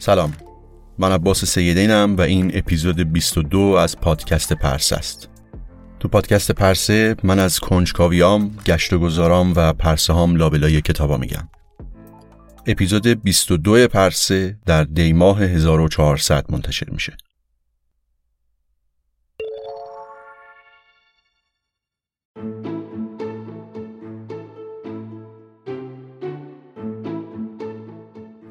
سلام. من عباس سیدینم و این اپیزود 22 از پادکست پرسه است. تو پادکست پرسه من از کنجکاویام، گشت و گذارام و پرسه هام لابلای کتابا میگم. اپیزود 22 پرسه در دیماه 1400 منتشر میشه.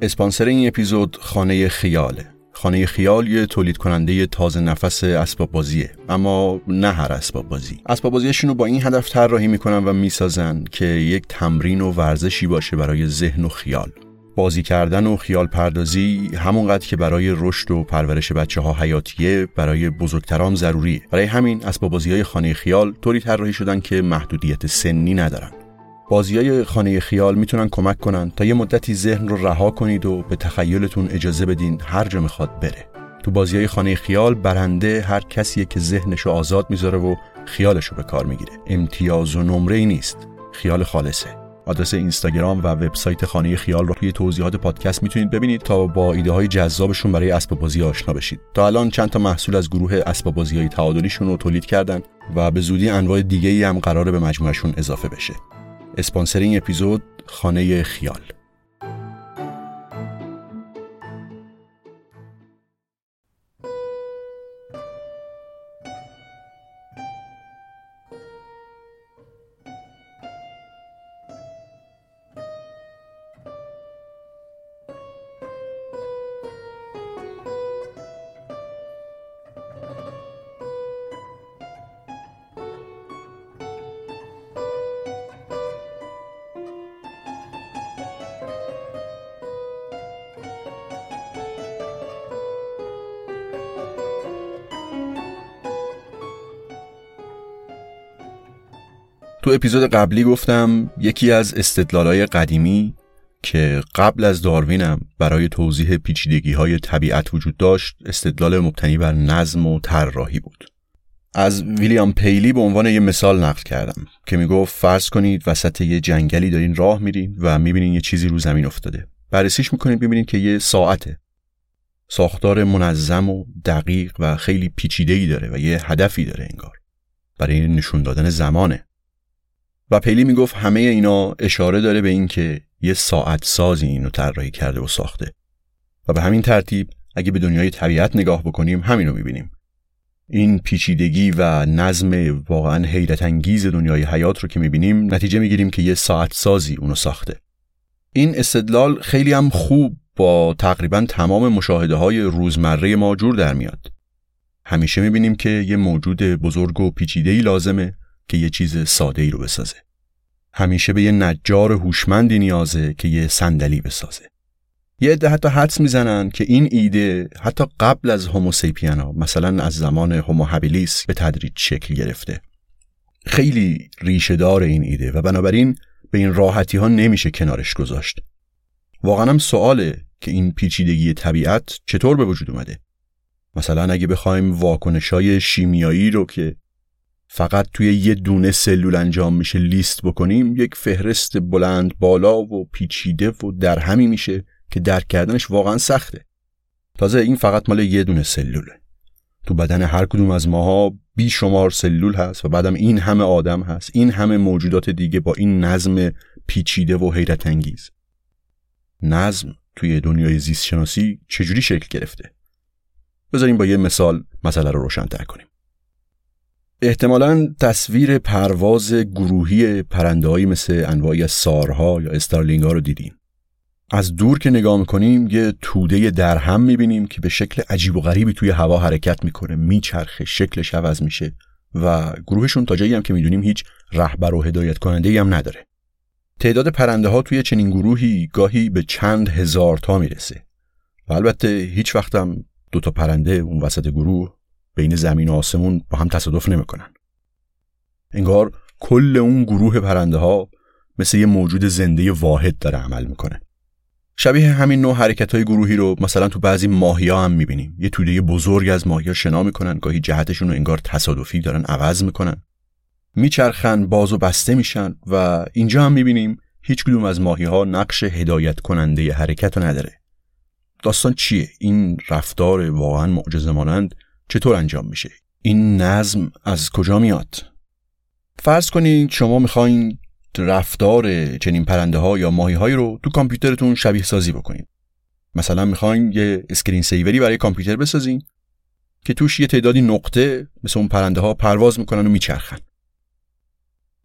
اسپانسر این اپیزود خانه خیاله. خانه خیال یه تولید کننده تازه نفس اسباب بازیه اما نه هر اسباب بازی اسباب بازیشون رو با این هدف طراحی می‌کنن و می‌سازن که یک تمرین و ورزشی باشه برای ذهن و خیال. بازی کردن و خیال پردازی همونقدر که برای رشد و پرورش بچه ها حیاتیه برای بزرگترام ضروریه. برای همین اسباب بازی های خانه خیال طوری طراحی شدن که محدودیت سنی ندارن. بازی های خانه خیال می‌تونن کمک کنن تا یه مدتی ذهن رو رها کنید و به تخیلتون اجازه بدین هر جا می‌خواد بره تو بازی های خانه خیال برنده هر کسیه که ذهنش رو آزاد می‌ذاره و خیالش رو به کار می‌گیره امتیاز و نمره ای نیست خیال خالصه آدرس اینستاگرام و وبسایت خانه خیال رو توی توضیحات پادکست می‌تونید ببینید تا با ایده های جذابشون برای اسباب بازی آشنا بشید. تا الان چند تا محصول از گروه اسباب بازی های تعادلیشون رو تولید کردن و به زودی انواع دیگه ای هم قراره به مجموعشون اضافه بشه. اسپانسر این اپیزود خانه خیال. تو اپیزود قبلی گفتم یکی از استدلالهای قدیمی که قبل از داروینم برای توضیح پیچیدگی های طبیعت وجود داشت استدلال مبتنی بر نظم و طراحی بود. از ویلیام پیلی به عنوان یه مثال نقل کردم که می‌گفت فرض کنید وسط یه جنگلی دارین راه میرین و می‌بینین یه چیزی رو زمین افتاده. بررسیش می‌کنید ببینید که یه ساعته. ساختار منظم و دقیق و خیلی پیچیده ای داره و یه هدفی داره انگار. برای نشون دادن زمانه. و پیلی می‌گفت همه اینا اشاره داره به اینکه یه ساعت سازی اینو طراحی کرده و ساخته. و به همین ترتیب اگه به دنیای طبیعت نگاه بکنیم همین رو می‌بینیم. این پیچیدگی و نظم واقعا حیرت انگیز دنیای حیات رو که می‌بینیم نتیجه می‌گیریم که یه ساعت سازی اونو ساخته. این استدلال خیلی هم خوب با تقریبا تمام مشاهده های روزمره ما جور در میاد. همیشه می‌بینیم که یه موجود بزرگ و پیچیده لازمه که یه چیز ساده ای رو بسازه. همیشه به یه نجار هوشمندی نیازه که یه صندلی بسازه. یه عده حتی حدس می‌زنن که این ایده حتی قبل از هوموسیپینا مثلا از زمان هومو هابیلیس به تدریج شکل گرفته. خیلی ریشه دار این ایده و بنابراین به این راحتی ها نمیشه کنارش گذاشت. واقعا هم سواله که این پیچیدگی طبیعت چطور به وجود اومده. مثلا اگه بخوایم واکنش های شیمیایی رو که فقط توی یه دونه سلول انجام میشه لیست بکنیم یک فهرست بلند بالا و پیچیده و در همی میشه که درک کردنش واقعا سخته. تازه این فقط مال یه دونه سلوله. تو بدن هر کدوم از ماها بیشمار سلول هست و بعدم این همه آدم هست این همه موجودات دیگه با این نظم پیچیده و حیرت انگیز. نظم توی دنیای زیست شناسی چجوری شکل گرفته؟ بذاریم با یه مثال مسئله رو روشن‌تر کنیم. احتمالا تصویر پرواز گروهی پرندهایی مثل انواعی سارها یا استارلینگ رو دیدیم. از دور که نگاه می‌کنیم یه توده در هم می‌بینیم که به شکل عجیب و غریبی توی هوا حرکت می‌کنه میچرخه شکلش عوض میشه و گروهشون تا جایی هم که می‌دونیم هیچ رهبر و هدایت کننده هم نداره. تعداد پرنده ها توی چنین گروهی گاهی به چند هزار تا می‌رسه و البته هیچ وقتم دو تا پرنده اون وسط گروه بین زمین و آسمون با هم تصادف نمی‌کنن. انگار کل اون گروه پرنده ها مثل یه موجود زنده واحد داره عمل می‌کنه. شبیه همین نوع حرکت های گروهی رو مثلا تو بعضی ماهی ها هم می‌بینیم. یه توده بزرگ از ماهی ها شنا می‌کنن گاهی جهتشون رو انگار تصادفی دارن عوض می‌کنن. میچرخن باز و بسته میشن و اینجا هم می‌بینیم هیچ کدوم از ماهی ها نقش هدایت کننده حرکت رو نداره. داستان چیه؟ این رفتار واقعا معجزه مانند چطور انجام میشه؟ این نظم از کجا میاد؟ فرض کنید شما می‌خواین رفتار چنین پرنده ها یا ماهی های رو تو کامپیوترتون شبیه سازی بکنید. مثلا می‌خواین یه screen saver ی برای کامپیوتر بسازین که توش یه تعدادی نقطه مثل اون پرنده ها پرواز می‌کنن و میچرخن.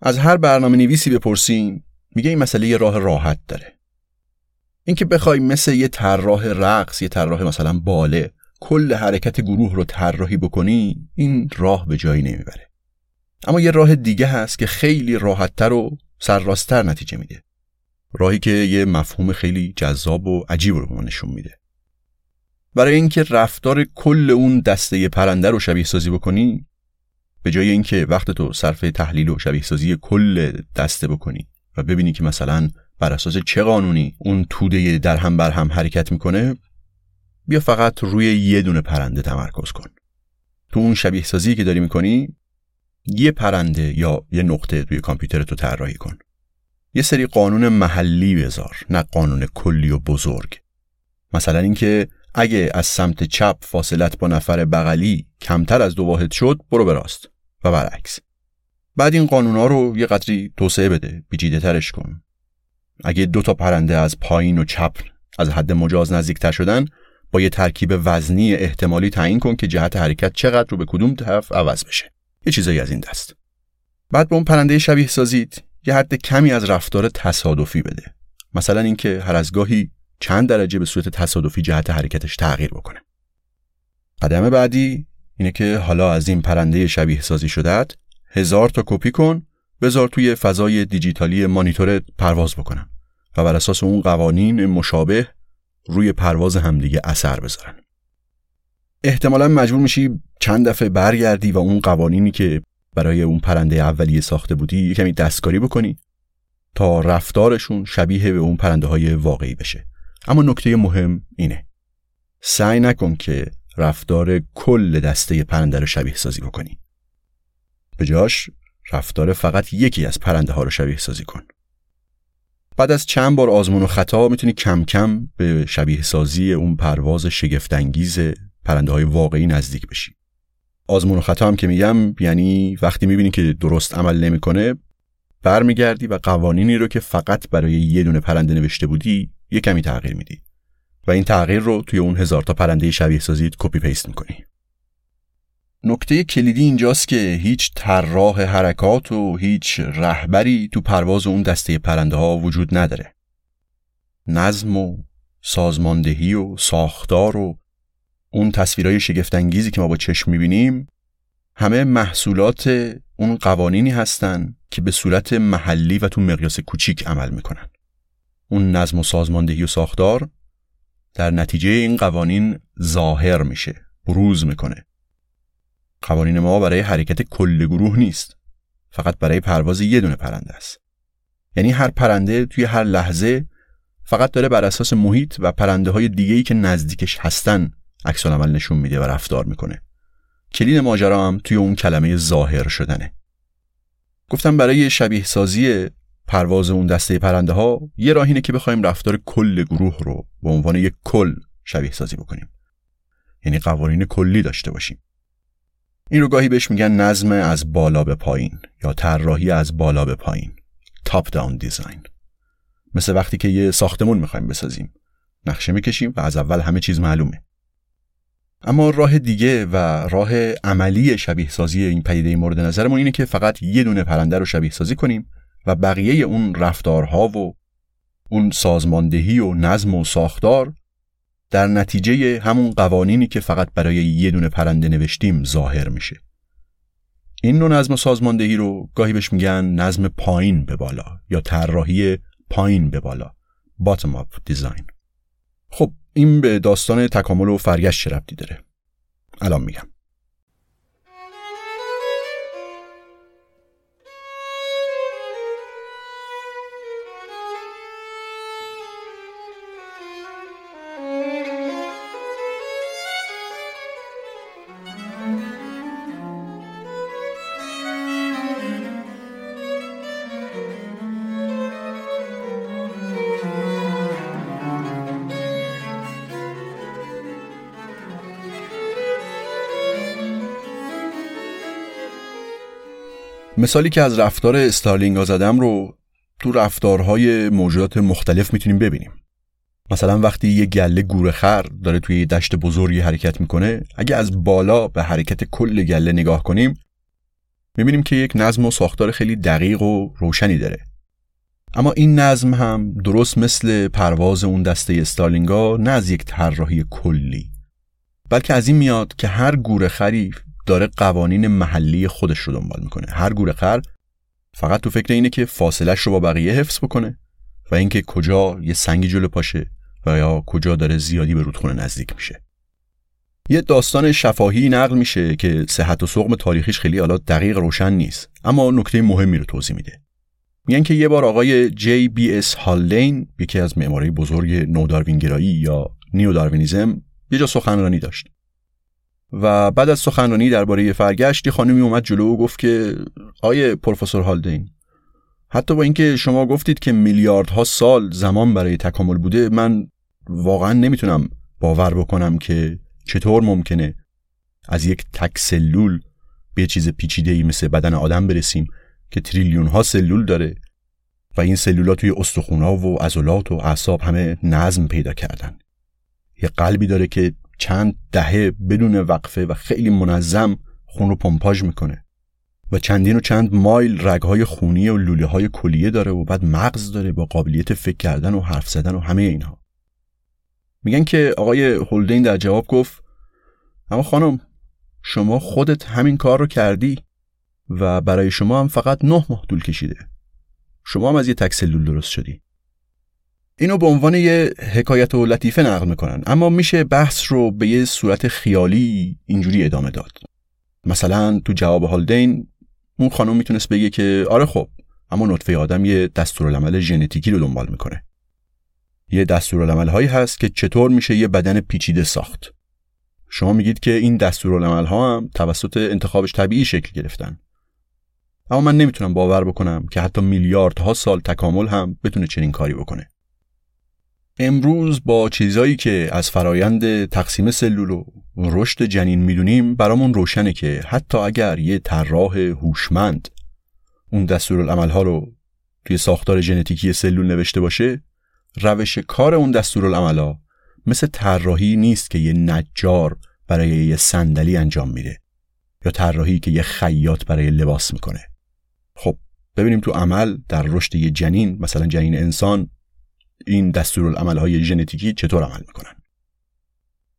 از هر برنامه نویسی بپرسین میگه این مسئله یه راه راحت داره. اینکه بخوای مثل یه طراح رقص یه طراح مثلا باله کل حرکت گروه رو طراحی بکنی این راه به جایی نمی‌بره. اما یه راه دیگه هست که خیلی راحتتر و سرراستتر نتیجه میده. راهی که یه مفهوم خیلی جذاب و عجیب رو نشون میده. برای اینکه رفتار کل اون دسته پرنده رو شبیه سازی بکنی به جای اینکه وقت تو صرف تحلیل و شبیه سازی کل دسته بکنی و ببینی که مثلا بر اساس چه قانونی اون توده در هم بر هم حرکت می‌کنه بیا فقط روی یه دونه پرنده تمرکز کن. تو اون شبیه سازی که داری می‌کنی یه پرنده یا یه نقطه توی کامپیوتر تو طراحی کن. یه سری قانون محلی بذار نه قانون کلی و بزرگ. مثلا اینکه اگه از سمت چپ فاصلت با نفر بغلی کمتر از دو واحد شد برو به راست و برعکس. بعد این قانونا رو یه قدری توسعه بده پیچیده ترش کن. اگه دو تا پرنده از پایین و چپ از حد مجاز نزدیکتر شدن یه ترکیب وزنی احتمالی تعیین کن که جهت حرکت چقدر رو به کدوم طرف عوض بشه. یه چیزایی از این دست. بعد به اون پرنده شبیه سازید یه حد کمی از رفتار تصادفی بده. مثلا اینکه هر از گاهی چند درجه به صورت تصادفی جهت حرکتش تغییر بکنه. قدم بعدی اینه که حالا از این پرنده شبیه سازی شدت هزار تا کپی کن بذار توی فضای دیجیتالی مانیتورت پرواز بکنن و بر اساس اون قوانین مشابه روی پرواز همدیگه اثر بذارن. احتمالا مجبور میشی چند دفعه برگردی و اون قوانینی که برای اون پرنده اولیه ساخته بودی کمی دستکاری بکنی تا رفتارشون شبیه به اون پرنده های واقعی بشه. اما نکته مهم اینه. سعی نکن که رفتار کل دسته پرنده رو شبیه سازی بکنی. به جاش رفتار فقط یکی از پرنده ها رو شبیه سازی کن. بعد از چند بار آزمون و خطا می‌تونی کم کم به شبیه سازی اون پرواز شگفتانگیز پرنده های واقعی نزدیک بشی. آزمون و خطا هم که میگم یعنی وقتی می‌بینی که درست عمل نمی‌کنه برمیگردی و قوانینی رو که فقط برای یه دونه پرنده نوشته بودی یه کمی تغییر میدی. و این تغییر رو توی اون هزار تا پرنده شبیه سازی copy paste می‌کنی. نکته کلیدی اینجاست که هیچ طراح حرکات و هیچ رهبری تو پرواز اون دسته پرنده ها وجود نداره. نظم و سازماندهی و ساختار و اون تصویرهای شگفتانگیزی که ما با چشم می‌بینیم همه محصولات اون قوانینی هستن که به صورت محلی و تو مقیاس کوچیک عمل می‌کنن. اون نظم و سازماندهی و ساختار در نتیجه این قوانین ظاهر میشه، بروز می‌کنه. قوانین ما برای حرکت کل گروه نیست. فقط برای پرواز یه دونه پرنده است. یعنی هر پرنده توی هر لحظه فقط داره بر اساس محیط و پرنده های دیگه‌ای که نزدیکش هستن عکس عمل نشون میده و رفتار می‌کنه. کلید ماجرا هم توی اون کلمه ظاهر شدنه. گفتم برای شبیه سازی پرواز اون دسته پرنده ها یه راه اینه که بخوایم رفتار کل گروه رو به عنوان یک کل شبیه سازی بکنیم. یعنی قوانین کلی داشته باشیم. این رو گاهی بهش میگن نظم از بالا به پایین یا طراحی از بالا به پایین. تاپ داون دیزاین مثل وقتی که یه ساختمون می‌خوایم بسازیم. نقشه می‌کشیم و از اول همه چیز معلومه. اما راه دیگه و راه عملی شبیه سازی این پدیده مورد نظرمون اینه که فقط یه دونه پرنده رو شبیه سازی کنیم و بقیه اون رفتارها و اون سازماندهی و نظم و ساختار در نتیجه همون قوانینی که فقط برای یه دونه پرنده نوشتیم ظاهر میشه. این نوع نظم سازماندهی رو گاهی بهش میگن نظم پایین به بالا یا طراحی پایین به بالا bottom up دیزاین خب این به داستان تکامل و فرگشت ربطی داره؟ الان میگم. مثالی که از رفتار استارلینگ زدم رو تو رفتارهای موجودات مختلف می‌تونیم ببینیم. مثلا وقتی یه گله گوره خر داره توی دشت بزرگی حرکت می‌کنه اگه از بالا به حرکت کل گله نگاه کنیم می‌بینیم که یک نظم و ساختار خیلی دقیق و روشنی داره. اما این نظم هم درست مثل پرواز اون دسته استارلینگا نه از یک طراحی کلی بلکه از این میاد که هر گوره خری داره قوانین محلی خودش رو دنبال می‌کنه. هر گوره خر فقط تو فکر اینه که فاصلش رو با بقیه حفظ بکنه و اینکه کجا یه سنگی جلو پاشه و یا کجا داره زیادی به رودخونه نزدیک میشه. یه داستان شفاهی نقل میشه که صحت و سقم تاریخیش خیلی حالا دقیق روشن نیست اما نکته مهمی رو توضیح میده. میگن که یه بار آقای جی بی اس هالدین یکی از معمارای بزرگ نوداروینگرایی یا نیوداروینیزم یه جا سخنرانی داشت. و بعد از سخنرانی درباره فرگشت خانمی اومد جلو و گفت که آیه پروفسور هالدین حتی با اینکه شما گفتید که میلیاردها سال زمان برای تکامل بوده من واقعا نمی‌تونم باور بکنم که چطور ممکنه از یک تک سلول به چیز پیچیده ای مثل بدن آدم برسیم که تریلیون ها سلول داره و این سلولا توی استخونا و عضلات و اعصاب همه نظم پیدا کردن. یه قلبی داره که چند دهه بدون وقفه و خیلی منظم خون رو پمپاژ می‌کنه. و چندین و چند مایل رگهای خونی و لوله های کلیه داره و بعد مغز داره با قابلیت فکر کردن و حرف زدن و همه اینها. میگن که آقای هولدین در جواب گفت اما خانم شما خودت همین کار رو کردی و برای شما هم فقط نه ماه طول کشیده. شما هم از یه تک سلول درست شدی. اینو به عنوان یه حکایت و لطیفه نقل می‌کنن. اما میشه بحث رو به یه صورت خیالی اینجوری ادامه داد. مثلا تو جواب هالدین اون خانم می‌تونست بگه که آره خب اما نطفه آدم یه دستورالعمل ژنتیکی رو دنبال می‌کنه. یه دستورالعمل هایی هست که چطور میشه یه بدن پیچیده ساخت. شما میگید که این دستورالعمل ها هم توسط انتخابش طبیعی شکل گرفتن. اما من نمی‌تونم باور بکنم که حتی میلیاردها سال تکامل هم بتونه چنین کاری بکنه. امروز با چیزایی که از فرایند تقسیم سلول و رشد جنین می‌دونیم برامون روشنه که حتی اگر یه طراح هوشمند اون دستورالعملها رو توی ساختار ژنتیکی سلول نوشته باشه روش کار اون دستورالعملها مثل طراحی نیست که یه نجار برای یه صندلی انجام میده یا طراحی که یه خیاط برای لباس می‌کنه. خب ببینیم تو عمل در رشد یه جنین مثلا جنین انسان این دستورالعملهای ژنتیکی چطور عمل می‌کنن؟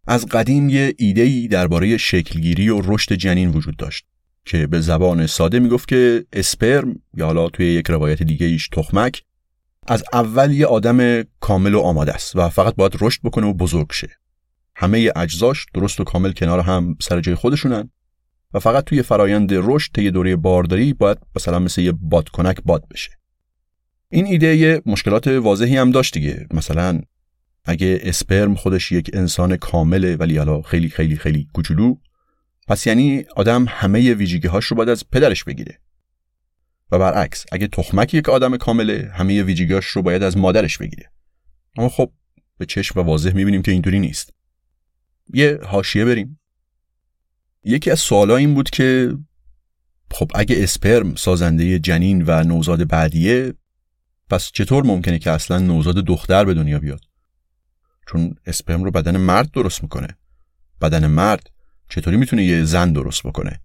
از قدیم یه ایده‌ای درباره شکلگیری و رشد جنین وجود داشت که به زبان ساده می‌گفت که اسپرم یا حالا توی یک روایت دیگه ایش تخمک از اول یه آدم کامل و آماده است و فقط باید رشد بکنه و بزرگ شه. همه اجزاش درست و کامل کنار هم سر جای خودشونن و فقط توی فرایند رشد طی دوره بارداری باید مثلا مثل یه بادکنک باد بشه. این ایده یه مشکلات واضحی هم داشت دیگه. مثلا اگه اسپرم خودش یک انسان کامله ولی حالا خیلی خیلی خیلی کوچولو پس یعنی آدم همه ویژگی رو باید از پدرش بگیره. و برعکس اگه تخمک یک آدم کامله همه ویژگیاش رو باید از مادرش بگیره. اما خب به چشم و واضح می‌بینیم که اینطوری نیست. یه حاشیه بریم. یکی از سوالا این بود که خب اگه اسپرم سازنده جنین و نوزاد بعدیه پس چطور ممکنه که اصلا نوزاد دختر به دنیا بیاد؟ چون اسپرم رو بدن مرد درست می‌کنه. بدن مرد چطوری می‌تونه یه زن درست بکنه؟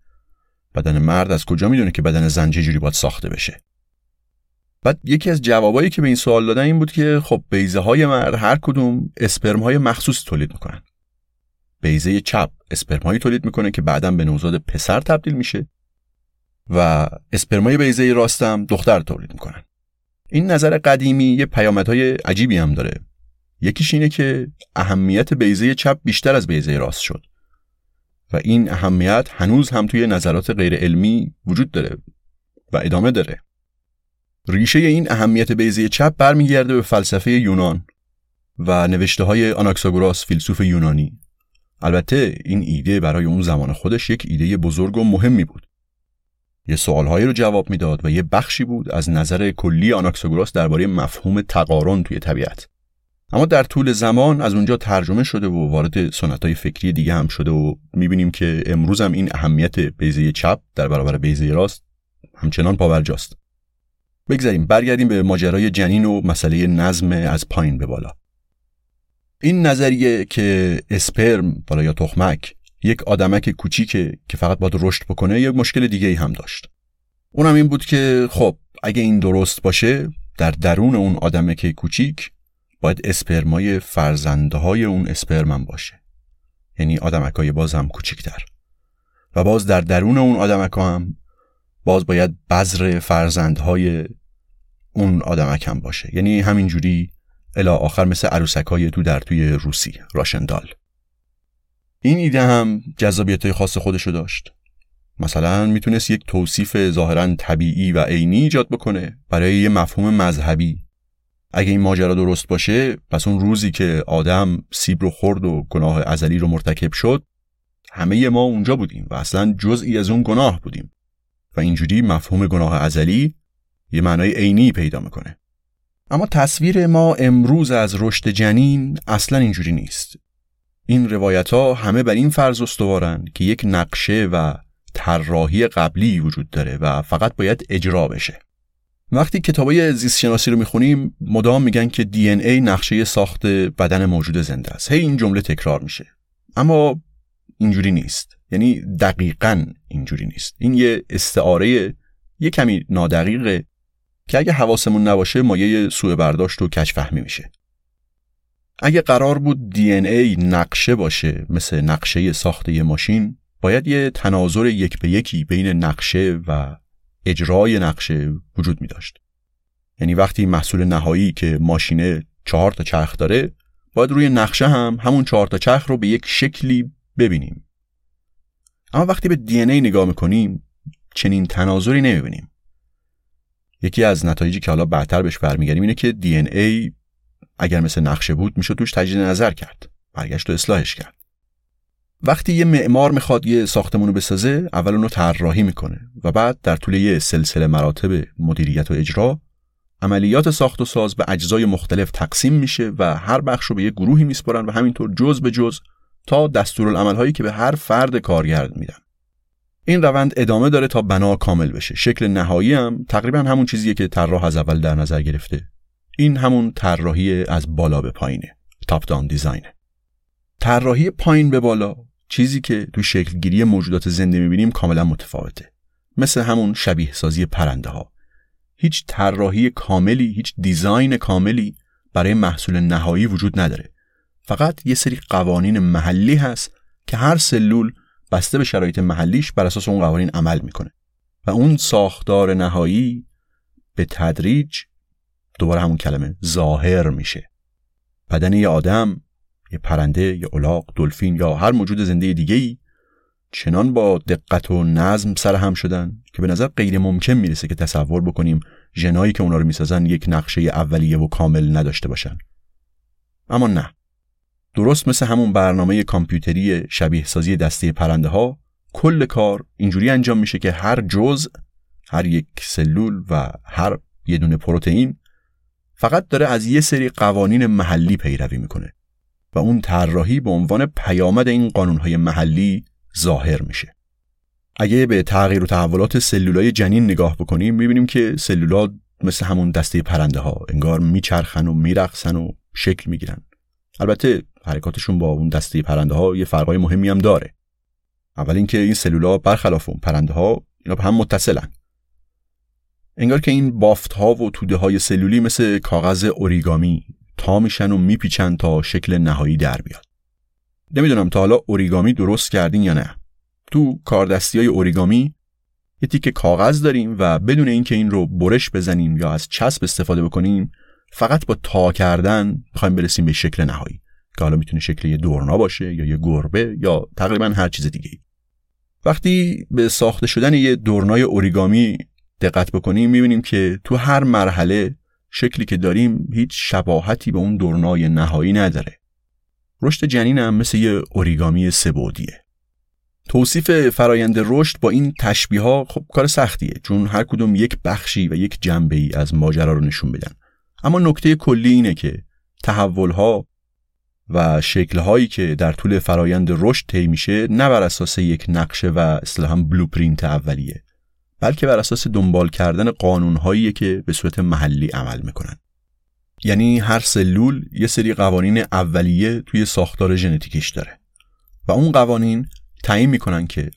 بدن مرد از کجا می‌دونه که بدن زن چجوری باید ساخته بشه؟ بعد یکی از جوابایی که به این سوال دادن این بود که خب بیزه های مرد هر کدوم اسپرم های مخصوص تولید می‌کنن. بیزه چپ اسپرم هایی تولید می‌کنه که بعدا به نوزاد پسر تبدیل میشه و اسپرمای بیزه راستم دختر تولید می‌کنن. این نظر قدیمی یه پیامدهای عجیبی هم داره. یکیش اینه که اهمیت بیزه چپ بیشتر از بیزه راست شد. و این اهمیت هنوز هم توی نظرات غیر علمی وجود داره و ادامه داره. ریشه این اهمیت بیزه چپ برمیگرده به فلسفه یونان و نوشته های آناکساگوراس فیلسوف یونانی. البته این ایده برای اون زمان خودش یک ایده بزرگ و مهمی بود. یه سوالهایی رو جواب می‌داد و یه بخشی بود از نظر کلی آناکساگوراس درباره مفهوم تقارن توی طبیعت. اما در طول زمان از اونجا ترجمه شده و وارد سنت های فکری دیگه هم شده و می‌بینیم که امروز هم این اهمیت بیزه چپ در برابر بیزه راست همچنان پاورجاست. بگذاریم برگردیم به ماجرای جنین و مسئله نظم از پایین به بالا. این نظریه که اسپرم بالا یا تخمک یک آدمک کوچیکه که فقط باید رشد بکنه یک مشکل دیگه ای هم داشت. اونم این بود که خب اگه این درست باشه در درون اون آدمک کوچیک باید اسپرمای فرزنده های اون اسپرم باشه. یعنی آدمک های باز هم کوچیکتر. و باز در درون اون آدمک هم باز باید بذر فرزندهای اون آدمک هم باشه. یعنی همینجوری الا آخر مثل عروسک های تو در توی روسی راشندال. این ایده هم جذابیت خاص خودشو داشت. مثلا می‌تونست یک توصیف ظاهرا طبیعی و عینی ایجاد بکنه برای یه مفهوم مذهبی. اگه این ماجرا درست باشه پس اون روزی که آدم سیب رو خورد و گناه ازلی رو مرتکب شد همه ما اونجا بودیم و اصلا جزئی از اون گناه بودیم. و اینجوری مفهوم گناه ازلی یه معنای عینی پیدا می‌کنه. اما تصویر ما امروز از رشد جنین اصلا اینجوری نیست. این روایت ها همه بر این فرض استوارن که یک نقشه و طراحی قبلی وجود داره و فقط باید اجرا بشه. وقتی کتابای زیست شناسی رو می‌خونیم مدام میگن که دی ای نقشه ساخت بدن موجود زنده است. هی این جمله تکرار میشه. اما اینجوری نیست. یعنی دقیقا اینجوری نیست. این یه استعاره یه کمی نادقیقه که اگه حواسمون نباشه مایه سوء برداشت و کچ فهمی میشه. اگه قرار بود دی ای نقشه باشه مثل نقشه ساخت یه ماشین باید یه تناظر یک به یکی بین نقشه و اجرای نقشه وجود می داشت. یعنی وقتی محصول نهایی که ماشینه چهار تا چرخ داره باید روی نقشه هم همون چهار تا چرخ رو به یک شکلی ببینیم. اما وقتی به دی ای نگاه می‌کنیم چنین تناظری نمی‌بینیم. یکی از نتایجی که حالا بعدتر بهش برمیگردیم اینه که دی ای اگر مثل نقشه بود می‌شد توش تجدید نظر کرد. برگشت و اصلاحش کرد. وقتی یه معمار می‌خواد یه ساختمونو بسازه اول اونو طراحی می‌کنه و بعد در طول یه سلسله مراتب مدیریت و اجرا عملیات ساخت و ساز به اجزای مختلف تقسیم میشه و هر بخش رو به یه گروهی میسپرن و همینطور جز به جز تا دستورالعملهایی که به هر فرد کارگرد میدن این روند ادامه داره تا بنا کامل بشه شکل نهایی هم تقریبا همون چیزیه که طراح از اول در نظر گرفته این همون طراحی از بالا به پایینه تاپ دان دیزاینه طراحی پایین به بالا چیزی که تو شکلگیری موجودات زنده می‌بینیم کاملا متفاوته. مثل همون شبیه سازی پرنده ها هیچ طراحی کاملی هیچ دیزاین کاملی برای محصول نهایی وجود نداره. فقط یه سری قوانین محلی هست که هر سلول بسته به شرایط محلیش بر اساس اون قوانین عمل می‌کنه. و اون ساختار نهایی به تدریج دوباره همون کلمه ظاهر میشه. بدن یه آدم یه پرنده یه الاغ دلفین یا هر موجود زنده دیگه ای چنان با دقت و نظم سر هم شدن که به نظر غیر ممکن می‌رسه که تصور بکنیم ژنایی که اونا رو می‌سازن یک نقشه اولیه و کامل نداشته باشن. اما نه. درست مثل همون برنامه کامپیوتری شبیه سازی دسته پرنده ها کل کار اینجوری انجام میشه که هر جزء هر یک سلول و هر یه دونه پروتئین فقط داره از یه سری قوانین محلی پیروی می‌کنه و اون طراحی به عنوان پیامد این قانونهای محلی ظاهر میشه. اگه به تغییر و تحولات سلولای جنین نگاه بکنیم می‌بینیم که سلولات مثل همون دسته پرنده ها انگار میچرخن و میرقصن و شکل می‌گیرن. البته حرکاتشون با اون دسته پرنده ها یه فرقای مهمی هم داره. اول اینکه این سلولا برخلاف اون پرنده ها اینا به هم متصلن. انگار که این بافت ها و توده های سلولی مثل کاغذ اوریگامی تا میشن و میپیچن تا شکل نهایی در بیاد. نمی‌دونم تا حالا اوریگامی درست کردین یا نه. تو کاردستی های اوریگامی یه تیک کاغذ داریم و بدون اینکه این رو برش بزنیم یا از چسب استفاده بکنیم فقط با تا کردن می‌خوایم برسیم به شکل نهایی. که حالا می‌تونه شکل یه دورنا باشه یا یه گربه یا تقریبا هر چیز دیگه وقتی به ساخته شدن یه دورنای اوریگامی دقت بکنیم می‌بینیم که تو هر مرحله شکلی که داریم هیچ شباهتی به اون دورنای نهایی نداره. رشد جنین هم مثل یه اوریگامی سبودیه توصیف فرایند رشد با این تشبیه ها خب کار سختیه چون هر کدوم یک بخشی و یک جنبه ای از ماجرا رو نشون بدن. اما نکته کلی اینه که تحول ها و شکلهایی که در طول فرایند رشد طی میشه نه بر اساس یک نقشه و اصطلاحا بلوپرینت اولیه. بلکه بر اساس دنبال کردن قانونهایی که به صورت محلی عمل می‌کنن. یعنی هر سلول یه سری قوانین اولیه توی ساختار ژنتیکیش داره و اون قوانین تعیین می‌کنن که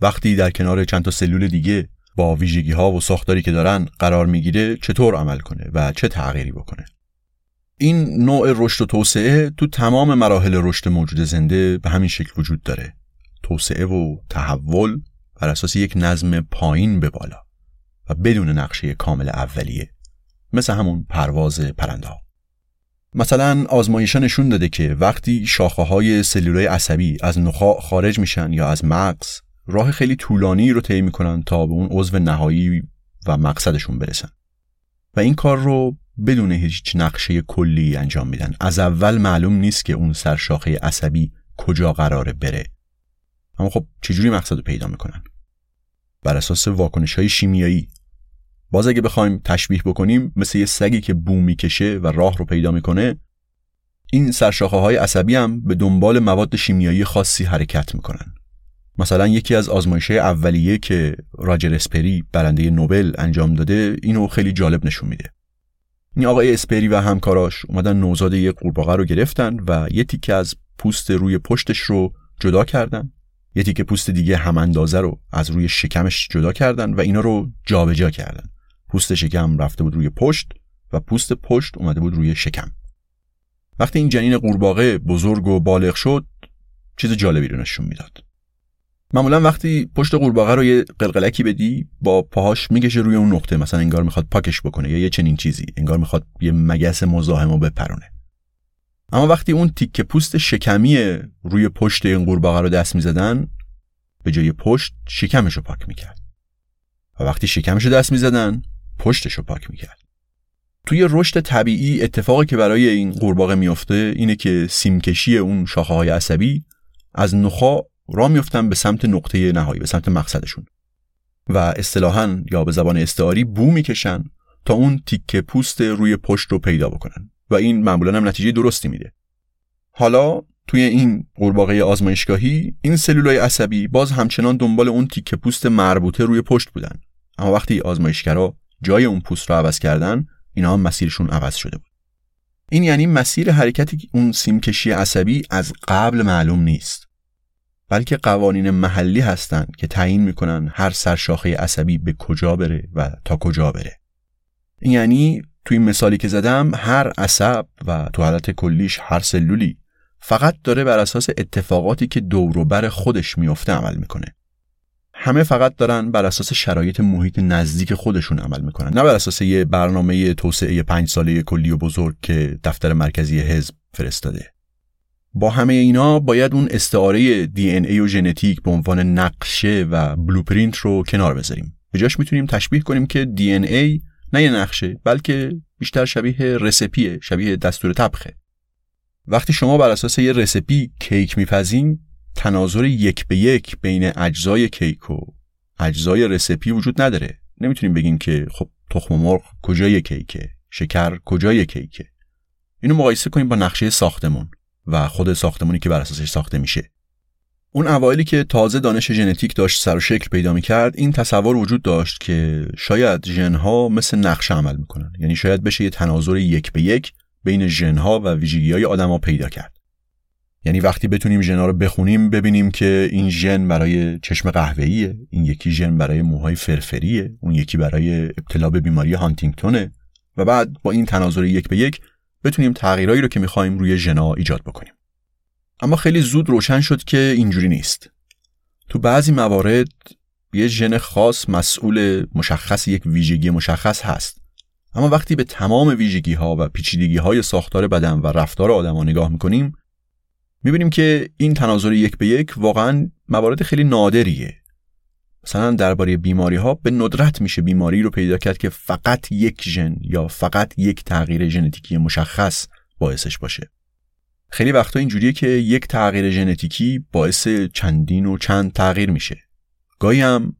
وقتی در کنار چند تا سلول دیگه با ویژگی ها و ساختاری که دارن قرار می‌گیره چطور عمل کنه و چه تغییری بکنه. این نوع رشد و توسعه تو تمام مراحل رشد موجود زنده به همین شکل وجود داره. توسعه و تحول بر اساس یک نظم پایین به بالا و بدون نقشه کامل اولیه مثل همون پرواز پرنده ها. مثلا آزمایشا نشون داده که وقتی شاخه های سلولای عصبی از نخاع خارج میشن یا از مغز راه خیلی طولانی رو طی می‌کنن تا به اون عضو نهایی و مقصدشون برسن. و این کار رو بدون هیچ نقشه کلی انجام میدن. از اول معلوم نیست که اون سرشاخه عصبی کجا قراره بره. اما خب چجوری مقصد رو پیدا می‌کنن؟ بر اساس واکنش های شیمیایی. باز اگه بخوایم تشبیه بکنیم مثل یه سگی که بو می‌کشه و راه رو پیدا می‌کنه این سرشاخه های عصبی هم به دنبال مواد شیمیایی خاصی حرکت می‌کنن. مثلا یکی از آزمایش اولیه که راجر اسپری برنده نوبل انجام داده اینو خیلی جالب نشون میده. این آقای اسپری و همکاراش اومدن نوزاد یک قورباغه رو گرفتن و یه تیکه از پوست روی پشتش رو جدا کردن. یه تیکه پوست دیگه هم اندازه رو از روی شکمش جدا کردن و اینا رو جابجا جا کردن. پوست شکم رفته بود روی پشت و پوست پشت اومده بود روی شکم. وقتی این جنین قورباغه بزرگ و بالغ شد چیز جالبی رو نشون می‌داد. معمولا وقتی پشت قورباغه رو یه قلقلکی بدی با پاهاش می‌کشه روی اون نقطه. مثلا انگار می‌خواد پاکش بکنه یا یه چنین چیزی. انگار می‌خواد یه مگس مزاحم رو بپرونه. اما وقتی اون تیکه پوست شکمی روی پشت این قورباغه رو دست می‌زدن به جای پشت شکمش رو پاک می‌کرد. و وقتی شکمش رو دست می‌زدن پشتش رو پاک می‌کرد. توی رشد طبیعی اتفاقی که برای این قورباغه میفته اینه که سیمکشی اون شاخه های عصبی از نخا را میفتن به سمت نقطه نهایی به سمت مقصدشون. و اصطلاحا یا به زبان استعاری بو می‌کشن تا اون تیکه پوست روی پشت رو پیدا بکنن. و این معمولا هم نتیجه درستی میده. حالا توی این قورباغه آزمایشگاهی این سلولای عصبی باز همچنان دنبال اون تیکه پوست مربوطه روی پشت بودن. اما وقتی آزمایشگرا جای اون پوست رو عوض کردن اینا هم مسیرشون عوض شده بود. این یعنی مسیر حرکتی اون سیمکشی عصبی از قبل معلوم نیست. بلکه قوانین محلی هستند که تعیین می‌کنن هر سرشاخه عصبی به کجا بره و تا کجا بره. این یعنی توی این مثالی که زدم هر عصب و تو حالت کلیش هر سلولی فقط داره بر اساس اتفاقاتی که دور بر خودش میفته عمل می‌کنه. همه فقط دارن بر اساس شرایط محیط نزدیک خودشون عمل می‌کنن. نه بر اساس یه برنامه توسعه پنج ساله کلی و بزرگ که دفتر مرکزی حزب فرستاده. با همه اینا باید اون استعاره دی ای و ژنتیک به عنوان نقشه و بلوپرینت رو کنار بذاریم. به جاش می‌تونیم تشبیه کنیم که دی ای نه یه نقشه بلکه بیشتر شبیه رسپیه شبیه دستور طبخه. وقتی شما بر اساس یه رسپی کیک میپزین تناظر یک به یک بین اجزای کیک و اجزای رسپی وجود نداره. نمی‌تونیم بگیم که خب تخم مرغ کجای کیکه شکر کجای کیکه. اینو مقایسه کنیم با نقشه ساختمون و خود ساختمونی که بر اساسش ساخته میشه. اون اوایلی که تازه دانش ژنتیک داشت سر و شکل پیدا می‌کرد این تصور وجود داشت که شاید ژنها مثل نقشه عمل می‌کنن. یعنی شاید بشه یه تناظر یک به یک بین ژنها و ویژگی های آدما پیدا کرد. یعنی وقتی بتونیم ژنا رو بخونیم ببینیم که این ژن برای چشم قهوه‌ایه این یکی ژن برای موهای فرفریه اون یکی برای ابتلا به بیماری هانتینگتونه و بعد با این تناظر یک به یک بتونیم تغییرایی رو که می‌خوایم روی ژنا ایجاد بکنیم. اما خیلی زود روشن شد که اینجوری نیست. تو بعضی موارد یه ژن خاص مسئول مشخص یک ویژگی مشخص هست. اما وقتی به تمام ویژگی ها و پیچیدگی های ساختار بدن و رفتار آدم نگاه می‌کنیم می‌بینیم که این تناظر یک به یک واقعا موارد خیلی نادریه. مثلا درباره بیماری ها به ندرت میشه بیماری رو پیدا کرد که فقط یک ژن یا فقط یک تغییر ژنتیکی مشخص باعثش باشه. خیلی وقتا اینجوریه که یک تغییر ژنتیکی باعث چندین و چند تغییر میشه. گاهی هم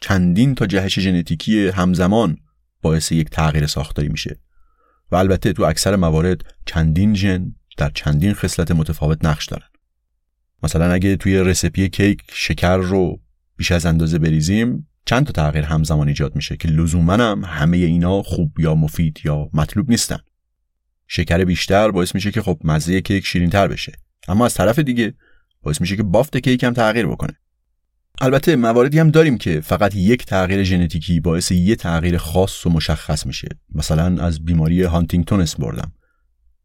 چندین تا جهش ژنتیکی همزمان باعث یک تغییر ساختاری میشه. و البته تو اکثر موارد چندین ژن در چندین خصلت متفاوت نقش دارن. مثلا اگه توی رسپی کیک شکر رو بیش از اندازه بریزیم چند تا تغییر همزمان ایجاد میشه که لزوما هم همه اینا خوب یا مفید یا مطلوب نیستن. شکر بیشتر باعث میشه که خب مزه کیک شیرینتر بشه. اما از طرف دیگه باعث میشه که بافت کیک هم تغییر بکنه. البته مواردی هم داریم که فقط یک تغییر ژنتیکی باعث یه تغییر خاص و مشخص میشه. مثلا از بیماری هانتینگتون اسم بردم.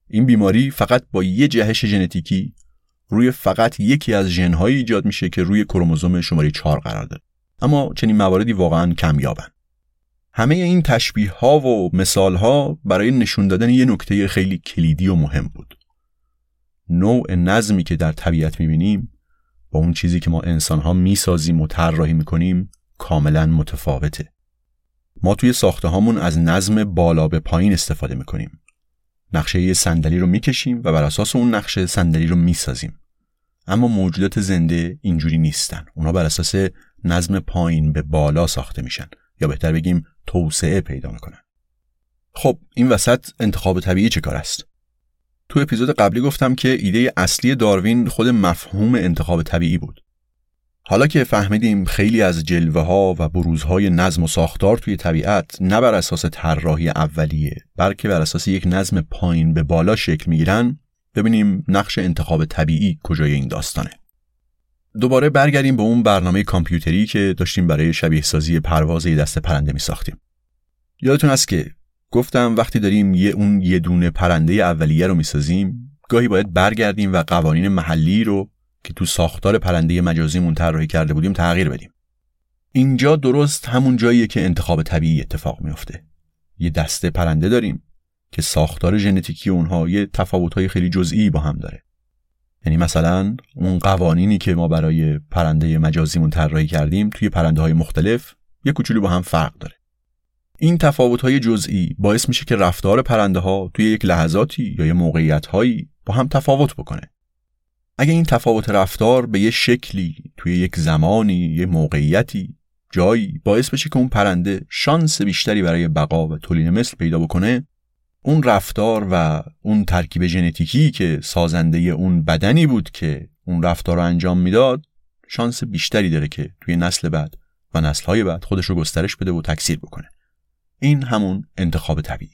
این بیماری فقط با یه جهش ژنتیکی روی فقط یکی از ژنهایی ایجاد میشه که روی کروموزوم شماره 4 قرار داره. اما چنین مواردی واقعا کمیابن. همه این تشبیه ها و مثال ها برای نشون دادن یه نکته خیلی کلیدی و مهم بود. نوع نظمی که در طبیعت می‌بینیم با اون چیزی که ما انسان ها می‌سازیم و طراحی می‌کنیم کاملا متفاوته. ما توی ساخته هامون از نظم بالا به پایین استفاده می‌کنیم. نقشه یه صندلی رو می‌کشیم و بر اساس اون نقشه صندلی رو می‌سازیم. اما موجودات زنده اینجوری نیستن. اونا بر اساس نظم پایین به بالا ساخته میشن. یا بهتر بگیم توسعه پیدا می‌کنن. خب این وسط انتخاب طبیعی چه کار است؟ تو اپیزود قبلی گفتم که ایده اصلی داروین خود مفهوم انتخاب طبیعی بود. حالا که فهمیدیم خیلی از جلوه ها و بروزهای نظم و ساختار توی طبیعت نه بر اساس طراحی اولیه بلکه بر اساس یک نظم پایین به بالا شکل می‌گیرن ببینیم نقش انتخاب طبیعی کجای این داستانه. دوباره برگردیم به اون برنامه کامپیوتری که داشتیم برای شبیه سازی پرواز دست پرنده می ساختیم. یادتون است که گفتم وقتی داریم یه اون یه دونه پرنده اولیه رو می‌سازیم گاهی باید برگردیم و قوانین محلی رو که تو ساختار پرنده مجازیمون طراحی کرده بودیم تغییر بدیم. اینجا درست همون جاییه که انتخاب طبیعی اتفاق میفته. یه دسته پرنده داریم که ساختار ژنتیکی اونها یه تفاوت‌های خیلی جزئی با هم داره. یعنی مثلا اون قوانینی که ما برای پرنده مجازیمون طراحی کردیم توی پرنده های مختلف یه کوچولو با هم فرق داره. این تفاوت های جزئی باعث میشه که رفتار پرنده ها توی یک لحظاتی یا یه موقعیت هایی با هم تفاوت بکنه. اگه این تفاوت رفتار به یه شکلی توی یک زمانی یه موقعیتی جایی باعث بشه که اون پرنده شانس بیشتری برای بقا و تولید مثل پیدا بکنه اون رفتار و اون ترکیب ژنتیکی که سازنده اون بدنی بود که اون رفتار رو انجام می‌داد شانس بیشتری داره که توی نسل بعد و نسلهای بعد خودش رو گسترش بده و تکثیر بکنه این همون انتخاب طبیعی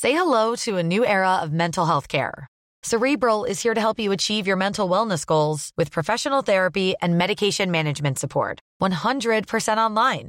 Say hello to a new era of mental health care. Cerebral is here to help you achieve your mental wellness goals with professional therapy and medication management support. 100% online.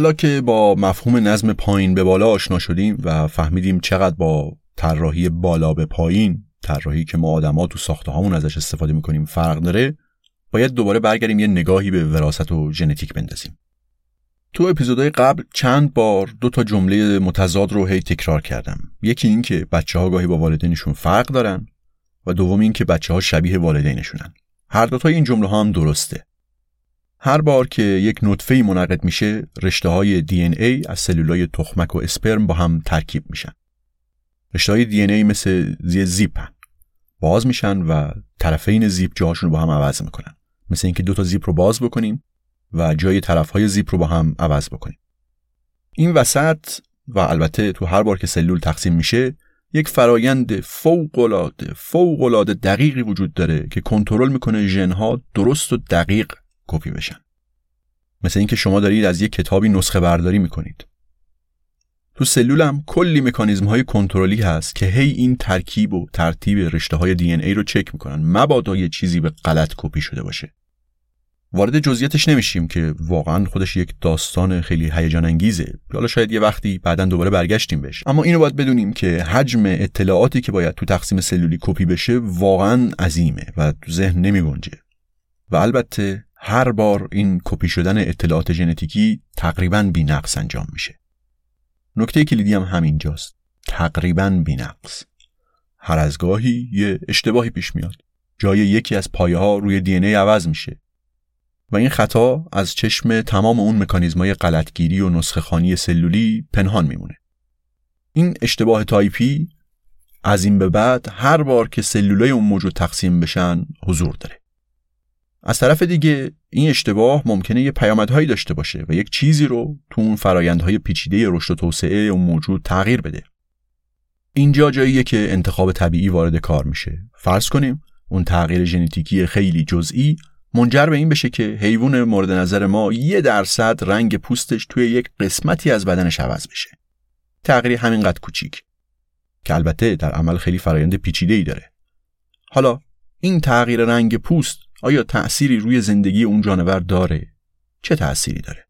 حالا که با مفهوم نظم پایین به بالا آشنا شدیم و فهمیدیم چقدر با طراحی بالا به پایین طراحی که ما آدما تو ساخته هامون ازش استفاده می‌کنیم فرق داره باید دوباره برگردیم یه نگاهی به وراثت و ژنتیک بندازیم. تو اپیزودهای قبل چند بار دو تا جمله متضاد رو هی تکرار کردم. یکی این که بچه ها گاهی با والدینشون فرق دارن و دوم این که بچه ها شبیه والدینشونن. هر دوتا این جمله ها هم درسته. هر بار که یک نطفه منعقد میشه رشته های دی ای از سلولای تخمک و اسپرم با هم ترکیب میشن. رشته های دی ای مثل زی زیپن باز میشن و طرفین زیپ جاهاشون رو با هم عوض می‌کنن. مثل اینکه دو تا زیپ رو باز بکنیم و جای طرف های زیپ رو با هم عوض بکنیم. این وسط و البته تو هر بار که سلول تقسیم میشه یک فرایند فوق العاده فوق العاده دقیقی وجود داره که کنترل می‌کنه ژنها درست و دقیق کپی بشن. مثل اینکه شما دارید از یک کتابی نسخه برداری می‌کنید. تو سلولم کلی مکانیزم های کنترلی هست که هی این ترکیب و ترتیب رشته های دی ای رو چک می‌کنن. مبادا یه چیزی به غلط کپی شده باشه. وارد جزئیاتش نمیشیم که واقعا خودش یک داستان خیلی هیجان انگیزه. حالا شاید یه وقتی بعدا دوباره برگشتیم بهش. اما اینو باید بدونیم که حجم اطلاعاتی که باید تو تقسیم سلولی کپی بشه واقعا عظیمه و تو ذهن نمیگنجه. و البته هر بار این کپی شدن اطلاعات ژنتیکی تقریبا بی‌نقص انجام میشه. نکته کلیدی هم همینجاست. تقریبا بی‌نقص. هر از گاهی یه اشتباهی پیش میاد. جای یکی از پایه ها روی DNA عوض میشه. و این خطا از چشم تمام اون مکانیزمای غلطگیری و نسخه خوانی سلولی پنهان میمونه. این اشتباه تایپی از این به بعد هر بار که سلولای اون موجود تقسیم بشن حضور داره. از طرف دیگه این اشتباه ممکنه یه پیامدهایی داشته باشه و یک چیزی رو تو اون فرایندهای پیچیده رشد و توسعه اون موجود تغییر بده. اینجا جاییه که انتخاب طبیعی وارد کار میشه. فرض کنیم اون تغییر ژنتیکی خیلی جزئی منجر به این بشه که حیوان مورد نظر ما یه درصد رنگ پوستش توی یک قسمتی از بدنش عوض بشه. تغییر همینقدر کوچیک. که البته در عمل خیلی فرایند پیچیده ای داره. حالا این تغییر رنگ پوست آیا تأثیری روی زندگی اون جانور داره؟ چه تأثیری داره؟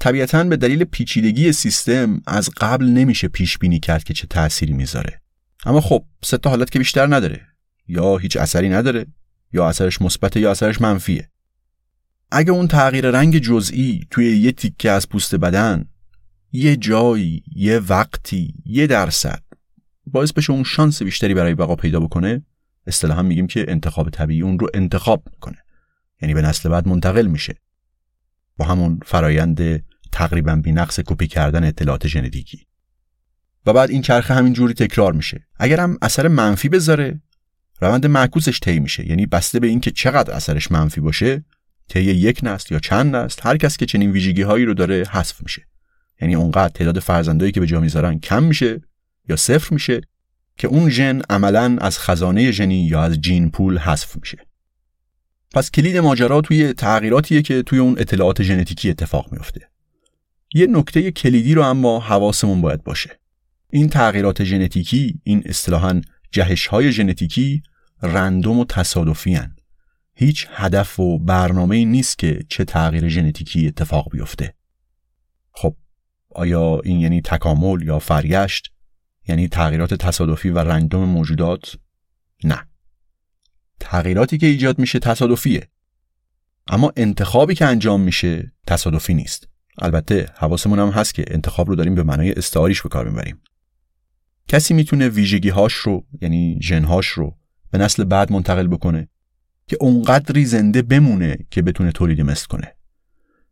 طبیعتا به دلیل پیچیدگی سیستم از قبل نمیشه پیش بینی کرد که چه تأثیری می‌ذاره. اما خب سه تا حالت که بیشتر نداره. یا هیچ اثری نداره یا اثرش مثبت یا اثرش منفیه. اگه اون تغییر رنگ جزئی توی یه تیکه از پوست بدن یه جایی یه وقتی یه درصد باعث بشه اون شانس بیشتری برای بقا پیدا بکنه اصطلاحا میگیم که انتخاب طبیعی اون رو انتخاب می‌کنه. یعنی به نسل بعد منتقل میشه. با همون فرایند تقریبا بینقص کپی کردن اطلاعات ژنتیکی. و بعد این چرخه همین جوری تکرار میشه. اگر هم اثر منفی بذاره روند معکوسش طی میشه. یعنی بسته به اینکه چقدر اثرش منفی باشه طی یک نسل یا چند نسل هر کس که چنین ویژگی هایی رو داره حذف میشه. یعنی اونقدر تعداد فرزندایی که به جا می‌ذارن کم میشه یا صفر میشه. که اون ژن عملا از خزانه ژنی یا از جین پول حذف میشه. پس کلید ماجرا توی تغییراتیه که توی اون اطلاعات ژنتیکی اتفاق میفته یه نکته کلیدی رو اما حواسمون باید باشه. این تغییرات ژنتیکی این اصطلاحاً جهش های ژنتیکی رندوم و تصادفی. هیچ هدف و برنامه نیست که چه تغییر ژنتیکی اتفاق بیفته. خب آیا این یعنی تکامل یا فرگشت یعنی تغییرات تصادفی و رندوم موجودات؟ نه. تغییراتی که ایجاد میشه تصادفیه. اما انتخابی که انجام میشه تصادفی نیست. البته حواسمون هم هست که انتخاب رو داریم به معنای استعاریش به کار می‌بریم. کسی می‌تونه ویژگی هاش رو یعنی ژنهاش رو به نسل بعد منتقل بکنه که اونقدری زنده بمونه که بتونه تولید مثل کنه.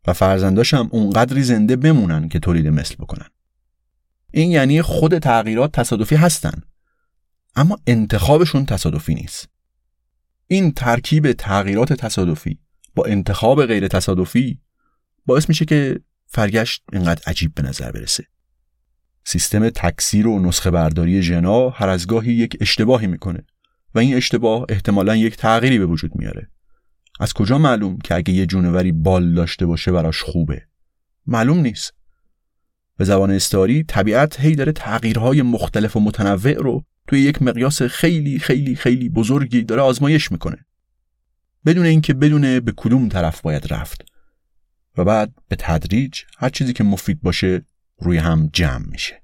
و فرزنداش هم اونقدری زنده بمونن که تولید مثل بکنن. این یعنی خود تغییرات تصادفی هستن. اما انتخابشون تصادفی نیست. این ترکیب تغییرات تصادفی با انتخاب غیر تصادفی باعث میشه که فرگشت اینقدر عجیب به نظر برسه. سیستم تکثیر و نسخه برداری ژنا هر از گاهی یک اشتباهی می‌کنه و این اشتباه احتمالا یک تغییری به وجود میاره. از کجا معلوم که اگه یه جونوری بال داشته باشه براش خوبه؟ معلوم نیست. به زبان استاری طبیعت هی داره تغییرهای مختلف و متنوع رو توی یک مقیاس خیلی خیلی خیلی بزرگی داره آزمایش می‌کنه. بدون اینکه بدونه به کدوم طرف باید رفت. و بعد به تدریج هر چیزی که مفید باشه روی هم جمع میشه.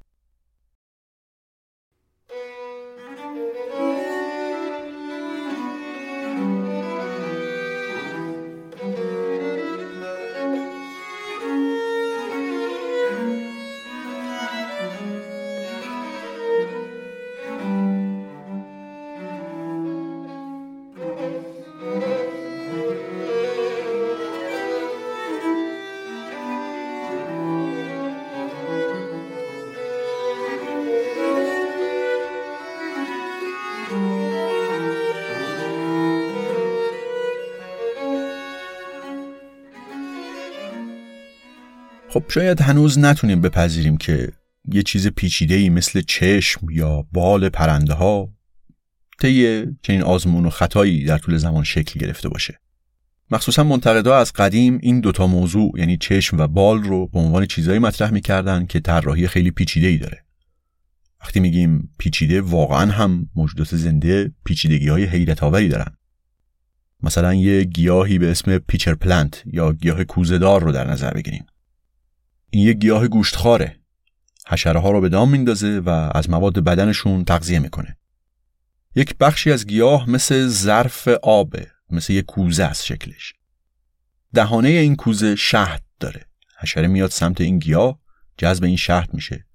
خب شاید هنوز نتونیم بپذیریم که یه چیز پیچیده ای مثل چشم یا بال پرنده ها طی چنین آزمون و خطایی در طول زمان شکل گرفته باشه. مخصوصا منتقدا از قدیم این دوتا موضوع یعنی چشم و بال رو به عنوان چیزایی مطرح می‌کردن که طراحی خیلی پیچیده ای داره. وقتی میگیم پیچیده واقعا هم موجودات زنده پیچیدگی های حیرت آوری دارن. مثلا یه گیاهی به اسم پیچر پلنت یا گیاه کوزهدار رو در نظر بگیریم. این یک گیاه گوشتخواره حشره ها رو به دام میندازه و از مواد بدنشون تغذیه می‌کنه. یک بخشی از گیاه مثل ظرف آبه مثل یک کوزه از شکلش. دهانه این کوزه شهد داره. حشره میاد سمت این گیاه جذب این شهد میشه.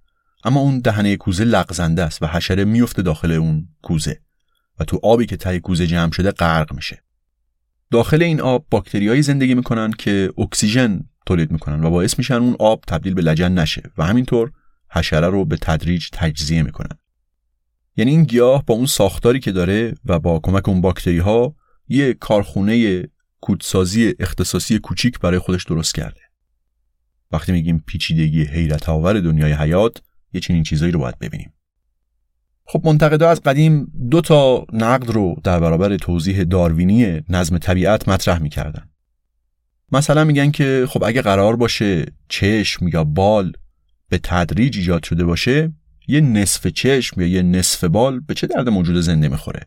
اما اون دهنه کوزه لغزنده است و حشره میفته داخل اون کوزه و تو آبی که ته کوزه جمع شده غرق میشه. داخل این آب باکتریایی زندگی می‌کنن که اکسیژن تولید می‌کنن و باعث میشن اون آب تبدیل به لجن نشه و همینطور حشره رو به تدریج تجزیه می‌کنن. یعنی این گیاه با اون ساختاری که داره و با کمک اون باکتری ها یه کارخونه کودسازی اختصاصی کوچیک برای خودش درست کرده. وقتی میگیم پیچیدگی حیرت آور دنیای حیات یه چنین چیزایی رو باید ببینیم. خب منتقدا از قدیم دو تا نقد رو در برابر توضیح داروینی نظم طبیعت مطرح می‌کردن. مثلا میگن که خب اگه قرار باشه چشم یا بال به تدریج ایجاد شده باشه یه نصف چشم یا یه نصف بال به چه درد موجود زنده می‌خوره؟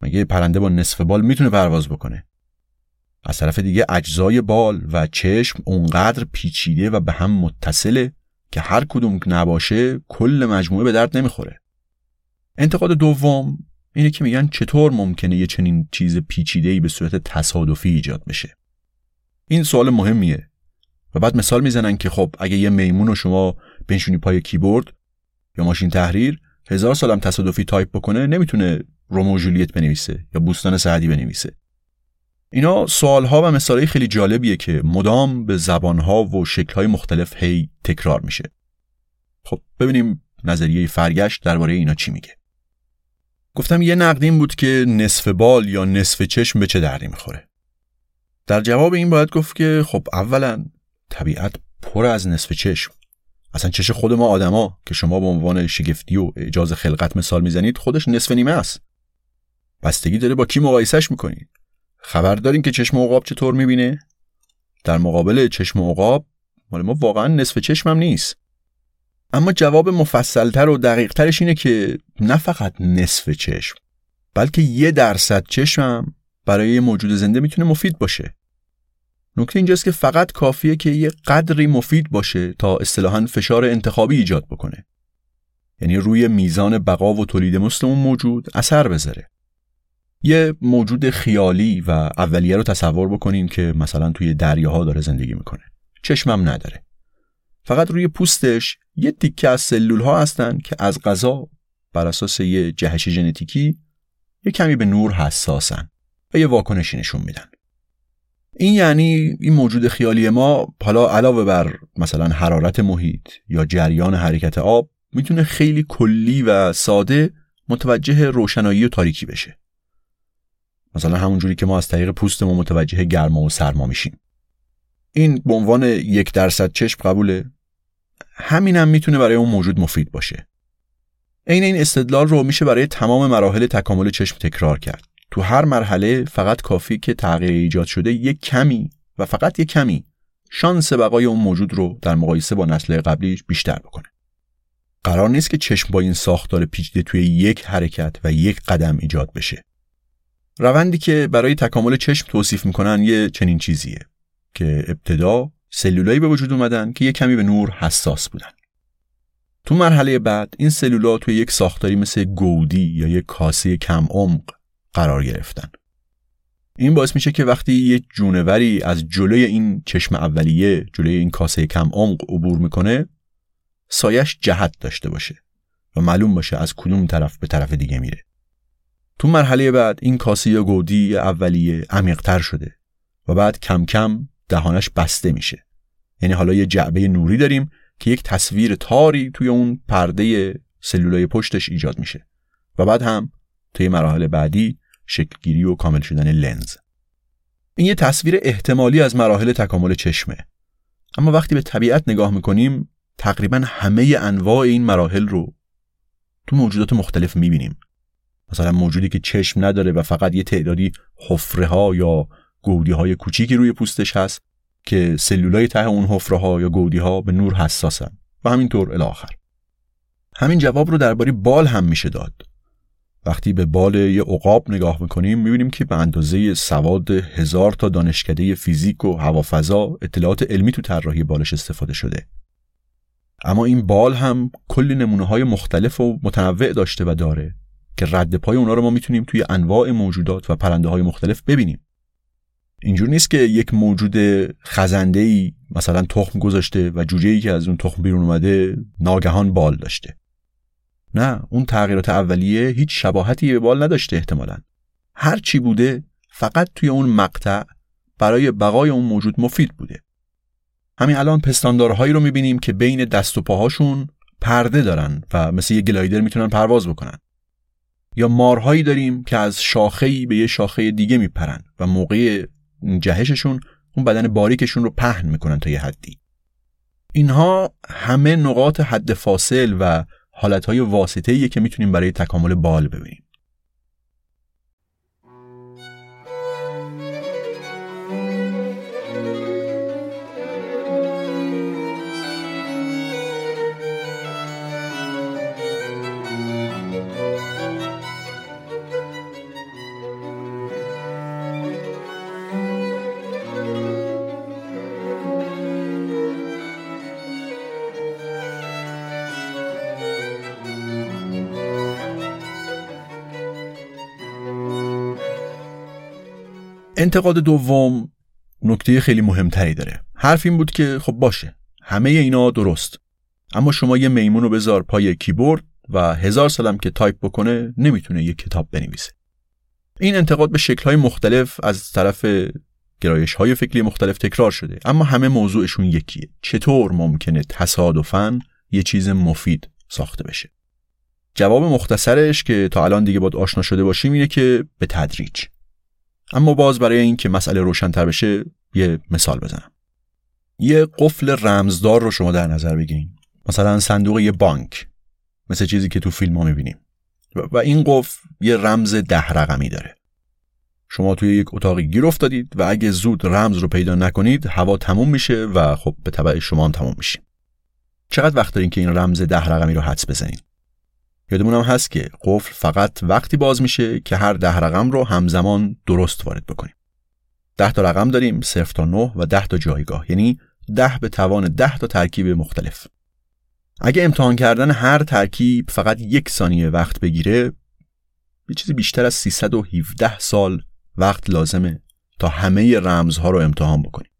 مگه پرنده با نصف بال می‌تونه پرواز بکنه؟ از طرف دیگه اجزای بال و چشم اونقدر پیچیده و به هم متصله که هر کدوم نباشه کل مجموعه به درد نمی‌خوره. انتقاد دوم اینه که میگن چطور ممکنه یه چنین چیز پیچیده‌ای به صورت تصادفی ایجاد بشه؟ این سوال مهمیه. و بعد مثال می‌زنن که خب اگه یه میمون رو شما بنشونی پای کیبورد یا ماشین تحریر هزار سالم تصادفی تایپ بکنه نمی‌تونه رومئو و ژولیت بنویسه یا بوستان سعدی بنویسه. اینا سوالها و مثالهای خیلی جالبیه که مدام به زبانها و شکلهای مختلف هی تکرار میشه. خب ببینیم نظریه فرگشت درباره اینا چی میگه. گفتم یه نقدیم بود که نصف بال یا نصف چشم به چه دردی می‌خوره. در جواب این باید گفت که خب اولا طبیعت پر از نصف چشم. اصلا چش خود ما آدما که شما به عنوان شگفتی و اجاز خلقت مثال می‌زنید خودش نصف نیمه است. بستگی داره با کی مقایسش می‌کنید خبر دارین که چشم عقاب چطور می‌بینه؟ در مقابل چشم عقاب مال ما واقعا نصف چشمم نیست. اما جواب مفصلتر و دقیقترش اینه که نه فقط نصف چشم بلکه یه درصد چشمم برای موجود زنده می‌تونه مفید باشه. نکته اینجاست که فقط کافیه که یه قدری مفید باشه تا اصطلاحا فشار انتخابی ایجاد بکنه. یعنی روی میزان بقا و تولید مثل اون موجود اثر بذاره. یه موجود خیالی و اولیه رو تصور بکنین که مثلا توی دریاها داره زندگی می‌کنه. چشمم نداره. فقط روی پوستش یه تیکه از سلول ها هستن که از غذا بر اساس یه جهش ژنتیکی یه کمی به نور حساسن. و یه واکنشی نشون میدن. این یعنی این موجود خیالی ما حالا علاوه بر مثلا حرارت محیط یا جریان حرکت آب می‌تونه خیلی کلی و ساده متوجه روشنایی و تاریکی بشه. مثلا همونجوری که ما از طریق پوستمون متوجه گرما و سرما میشیم. این به عنوان یک درصد چشم قبوله. همین هم می‌تونه برای اون موجود مفید باشه. عین این استدلال رو میشه برای تمام مراحل تکامل چشم تکرار کرد. تو هر مرحله فقط کافی که تغییر ایجاد شده یک کمی و فقط یک کمی شانس بقای اون موجود رو در مقایسه با نسل قبلیش بیشتر بکنه. قرار نیست که چشم با این ساختار پیچیده توی یک حرکت و یک قدم ایجاد بشه. روندی که برای تکامل چشم توصیف می‌کنن یه چنین چیزیه که ابتدا سلولایی به وجود اومدن که یه کمی به نور حساس بودن. تو مرحله بعد این سلولا توی یک ساختاری مثل گودی یا یک کاسه کم عمق قرار گرفتن. این باعث میشه که وقتی یه جونوری از جلوی این چشم اولیه جلوی این کاسه کم عمق عبور می‌کنه سایش جهت داشته باشه و معلوم باشه از کدوم طرف به طرف دیگه میره. تو مرحله بعد این کاسه یا گودی اولیه عمیقتر شده و بعد کم کم دهانش بسته میشه. یعنی حالا یه جعبه نوری داریم که یک تصویر تاری توی اون پرده سلولای پشتش ایجاد میشه. و بعد هم توی مراحل بعدی شکلگیری و کامل شدن لنز. این یه تصویر احتمالی از مراحل تکامل چشمه. اما وقتی به طبیعت نگاه می‌کنیم تقریبا همه انواع این مراحل رو تو موجودات مختلف می‌بینیم. مثلا موجودی که چشم نداره و فقط یه تعدادی حفره ها یا گودی های کوچیکی روی پوستش هست که سلولای ته اون حفره ها یا گودی ها به نور حساسن. و همینطور الاخر همین جواب رو درباره بال هم میشه داد. وقتی به بال یه عقاب نگاه می‌کنیم می‌بینیم که به اندازه سواد هزار تا دانشکده فیزیک و هوافضا اطلاعات علمی تو طراحی بالش استفاده شده. اما این بال هم کلی نمونه های مختلف و متنوع داشته و داره که رد پای اونا رو ما می‌تونیم توی انواع موجودات و پرنده های مختلف ببینیم. اینجور نیست که یک موجود خزنده ای مثلا تخم گذاشته و جوجه ای که از اون تخم بیرون اومده ناگهان بال داشته. نه اون تغییرات اولیه هیچ شباهتی به بال نداشته احتمالا. هر چی بوده فقط توی اون مقطع برای بقای اون موجود مفید بوده. همین الان پستاندارهایی رو می‌بینیم که بین دست و پاهاشون پرده دارن و مثل یه گلایدر می‌تونن پرواز بکنن. یا مارهایی داریم که از شاخه‌ای به یه شاخه دیگه میپرن و موقع جهششون اون بدن باریکشون رو پهن می‌کنن تا یه حدی. اینها همه نقاط حد فاصل و حالتهای واسطه‌ایه که می‌تونیم برای تکامل بال ببینیم. انتقاد دوم نکته خیلی مهمتری داره. حرف این بود که خب باشه همه اینا درست. اما شما یه میمون رو بذار پای کیبورد و هزار سالم که تایپ بکنه نمی‌تونه یه کتاب بنویسه. این انتقاد به شکلهای مختلف از طرف گرایش های فکری مختلف تکرار شده. اما همه موضوعشون یکیه. چطور ممکنه تصادفاً یه چیز مفید ساخته بشه؟ جواب مختصرش که تا الان دیگه باید آشنا شده باشیم اینه که به تدریج. اما باز برای اینکه مسئله روشنتر بشه یه مثال بزنم. یه قفل رمزدار رو شما در نظر بگیرید مثلا صندوق یه بانک مثل چیزی که تو فیلم ها می‌بینیم. و این قفل یه رمز ده رقمی داره. شما توی یک اتاقی گیر افتادید و اگه زود رمز رو پیدا نکنید هوا تموم میشه و خب به تبع شما هم تموم میشه چقدر وقت دارین که این رمز ده رقمی رو حدس بزنید یادمون هم هست که قفل فقط وقتی باز میشه که هر ده رقم رو همزمان درست وارد بکنیم. ده تا رقم داریم صفر تا نه و ده تا جایگاه یعنی ده به توان ده تا ترکیب مختلف. اگه امتحان کردن هر ترکیب فقط یک ثانیه وقت بگیره یه چیزی بیشتر از 317 سال وقت لازمه تا همه رمزها رو امتحان بکنیم.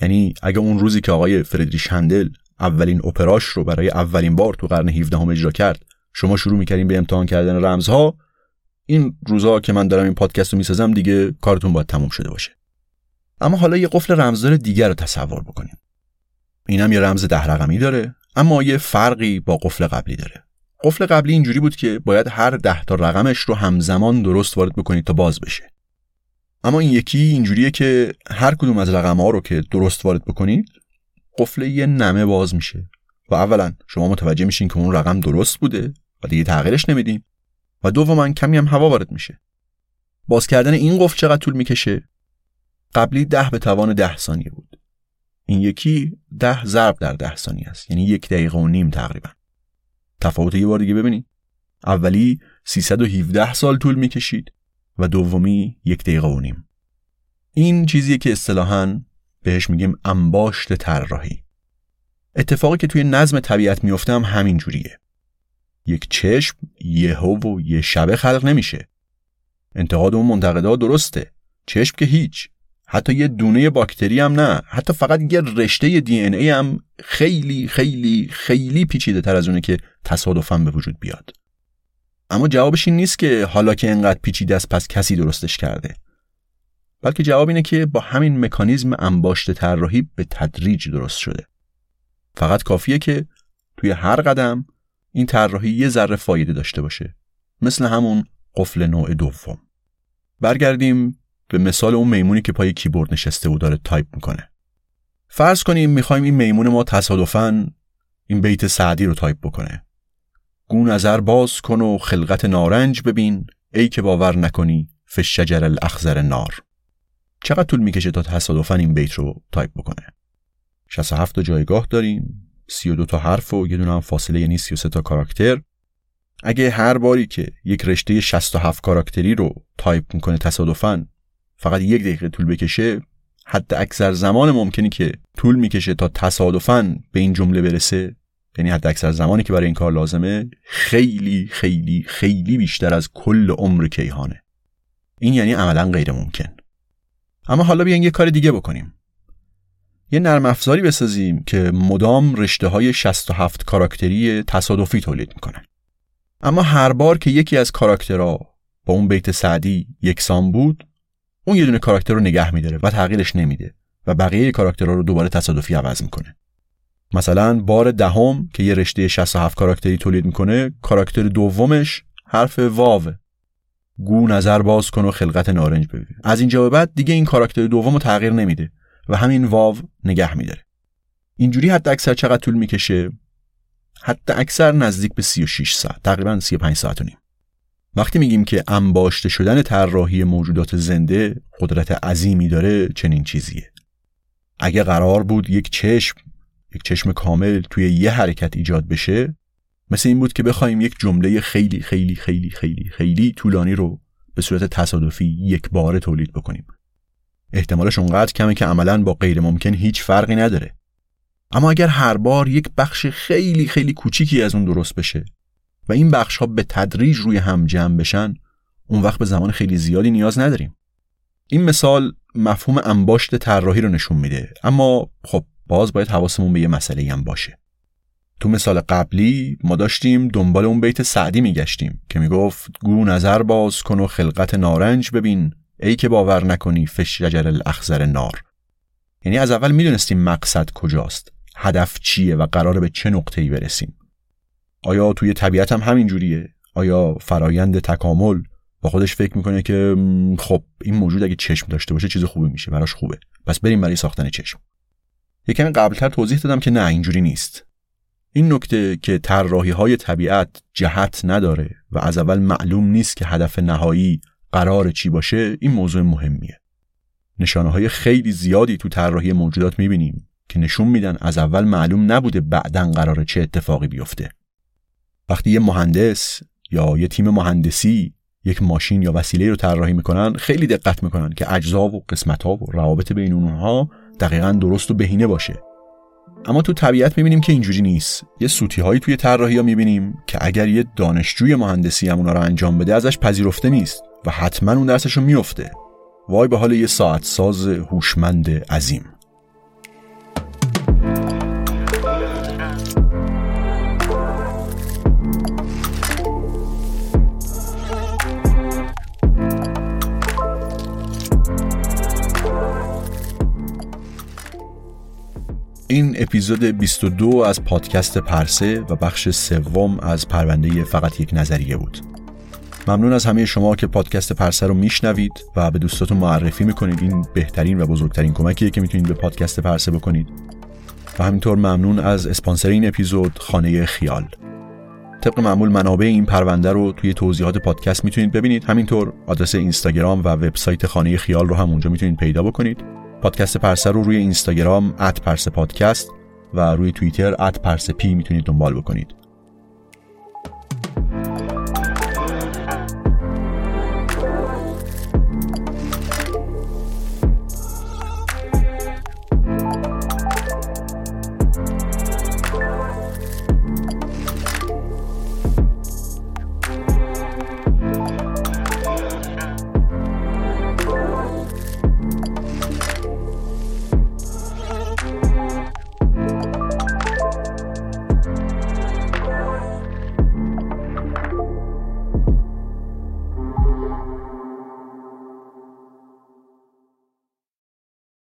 یعنی اگه اون روزی که آقای فردریش هندل اولین اپراش رو برای اولین بار تو قرن 17 هم اجرا کرد شما شروع می‌کردین به امتحان کردن رمزها. این روزا که من دارم این پادکست رو می‌سازم دیگه کارتون باید تموم شده باشه. اما حالا یه قفل رمزدار دیگر رو تصور بکنیم. اینم یه رمز ده رقمی داره اما یه فرقی با قفل قبلی داره. قفل قبلی اینجوری بود که باید هر ده تا رقمش رو همزمان درست وارد بکنید تا باز بشه. اما این یکی اینجوریه که هر کدوم از رقم ها رو که درست وارد بکنید قفل یه نمه باز میشه. و اولا شما متوجه میشین که اون رقم درست بوده و دیگه تغییرش نمیدیم. و دوما کمی هم هوا وارد میشه. باز کردن این قفل چقدر طول می‌کشه؟ قبلی ده به توان ده ثانیه بود. این یکی ده ضرب در ده ثانیه است. یعنی یک دقیقه و نیم تقریبا. تفاوت یه بار دیگه ببینید. اولی 317 سال طول می‌کشید و دومی یک دقیقه و نیم. این چیزیه که اصطلاحا بهش میگیم انباشت طراحی. اتفاقی که توی نظم طبیعت میفته هم همین جوریه. یک چشم یهو و یه شبه خلق نمیشه. انتقاد اون منتقدا درسته. چشم که هیچ. حتی یه دونه باکتری هم نه. حتی فقط یه رشته دی ای هم خیلی خیلی خیلی پیچیده تر از اونه که تصادفا به وجود بیاد. اما جوابش این نیست که حالا که انقدر پیچیده است پس کسی درستش کرده. بلکه جواب اینه که با همین مکانیزم انباشته طراحی به تدریج درست شده. فقط کافیه که توی هر قدم این طراحی یه ذره فایده داشته باشه. مثل همون قفل نوع دوم. برگردیم به مثال اون میمونی که پای کیبورد نشسته و داره تایپ می‌کنه. فرض کنیم می‌خوایم این میمون ما تصادفاً این بیت سعدی رو تایپ بکنه. گو نظر باز کن و خلقت نارنج ببین. ای که باور نکنی فی الشجر الاخضر نار. چقدر طول می‌کشه تا تصادفاً این بیت رو تایپ بکنه؟ 67 تا جایگاه داریم 32 تا حرف و یه دونه هم فاصله یعنی 33 تا کاراکتر. اگه هر باری که یک رشته 67 کاراکتری رو تایپ می‌کنه تصادفاً فقط یک دقیقه طول بکشه حد اکثر زمان ممکنی که طول می‌کشه تا تصادفاً به این جمله برسه. یعنی حد اکثر زمانی که برای این کار لازمه خیلی خیلی خیلی بیشتر از کل عمر کیهانه. این یعنی عملا غیر ممکن. اما حالا بیاین یه کار دیگه بکنیم. یه نرم افزاری بسازیم که مدام رشته های 67 کاراکتری تصادفی تولید می‌کنه اما هر بار که یکی از کاراکترها با اون بیت سعدی یکسان بود اون یه دونه کاراکتر رو نگه میداره و تغییرش نمیده و بقیه کاراکترها رو دوباره تصادفی عوض می‌کنه. مثلا بار دهم که یه رشته 67 کاراکتری تولید می‌کنه کاراکتر دومش حرف واو. گو نظر باز کن و خلقت نارنج ببین. از اینجا به بعد دیگه این کاراکتر دوم رو تغییر نمیده. و همین واو نگه میداره. اینجوری حد اکثر چقدر طول می‌کشه؟ حتی اکثر نزدیک به 36 ساعت تقریبا 35 ساعت و نیم. وقتی میگیم که انباشته شدن طراحی موجودات زنده قدرت عظیمی داره چنین چیزیه. اگه قرار بود یک چشم یک چشم کامل توی یه حرکت ایجاد بشه مثل این بود که بخوایم یک جمله خیلی خیلی خیلی خیلی خیلی طولانی رو به صورت تصادفی یک بار تولید بکنیم. احتمالش اونقدر کمه که عملا با غیر ممکن هیچ فرقی نداره. اما اگر هر بار یک بخش خیلی خیلی کوچیکی از اون درست بشه و این بخش ها به تدریج روی هم جمع بشن اون وقت به زمان خیلی زیادی نیاز نداریم. این مثال مفهوم انباشت طراحی رو نشون میده. اما خب باز باید حواسمون به یه مسئله هم باشه. تو مثال قبلی ما داشتیم دنبال اون بیت سعدی میگشتیم که می‌گفت گو نظر باز کن و خلقت نارنج ببین. ای که باور نکنی فش شجر الاخضر نار. یعنی از اول می‌دونستیم مقصد کجاست هدف چیه و قراره به چه نقطه‌ای برسیم. آیا توی طبیعت هم همین جوریه؟ آیا فرایند تکامل؟ با خودش فکر می‌کنه که خب این موجود اگه چشم داشته باشه چیز خوبی میشه براش خوبه. پس بریم برای ساختن چشم. یکم قبلتر توضیح دادم که نه اینجوری نیست. این نکته که طراحی های طبیعت جهت نداره و از اول معلوم نیست که هدف نهایی قرار چی باشه این موضوع مهمیه. نشانه های خیلی زیادی تو طراحی موجودات می‌بینیم که نشون میدن از اول معلوم نبوده بعدا قرار چه اتفاقی بیفته. وقتی یه مهندس یا یه تیم مهندسی یک ماشین یا وسیله رو طراحی می‌کنن خیلی دقت می‌کنن که اجزا و قسمت ها و روابط بین اونها دقیقا درست و بهینه باشه. اما تو طبیعت می‌بینیم که اینجوری نیست. یه سوتی هایی توی طراحی ها می‌بینیم که اگر یه دانشجوی مهندسی هم اونا رو انجام بده ازش پذیرفته نیست. و حتما اون درسش رو میفته وای به حال یه ساعت ساز هوشمند عظیم. این اپیزود 22 از پادکست پرسه و بخش سوم از پرونده فقط یک نظریه بود. ممنون از همه شما که پادکست پرسه رو میشنوید و به دوستاتون معرفی می‌کنید. این بهترین و بزرگترین کمکیه که می‌تونید به پادکست پرسه بکنید. و همینطور ممنون از اسپانسر این اپیزود خانه خیال. طبق معمول منابع این پرونده رو توی توضیحات پادکست می‌تونید ببینید. همینطور آدرس اینستاگرام و وبسایت خانه خیال رو هم اونجا می‌تونید پیدا بکنید. پادکست پرسه رو روی اینستاگرام پرسه پادکست و روی توییتر پرسه پی می‌تونید دنبال بکنید.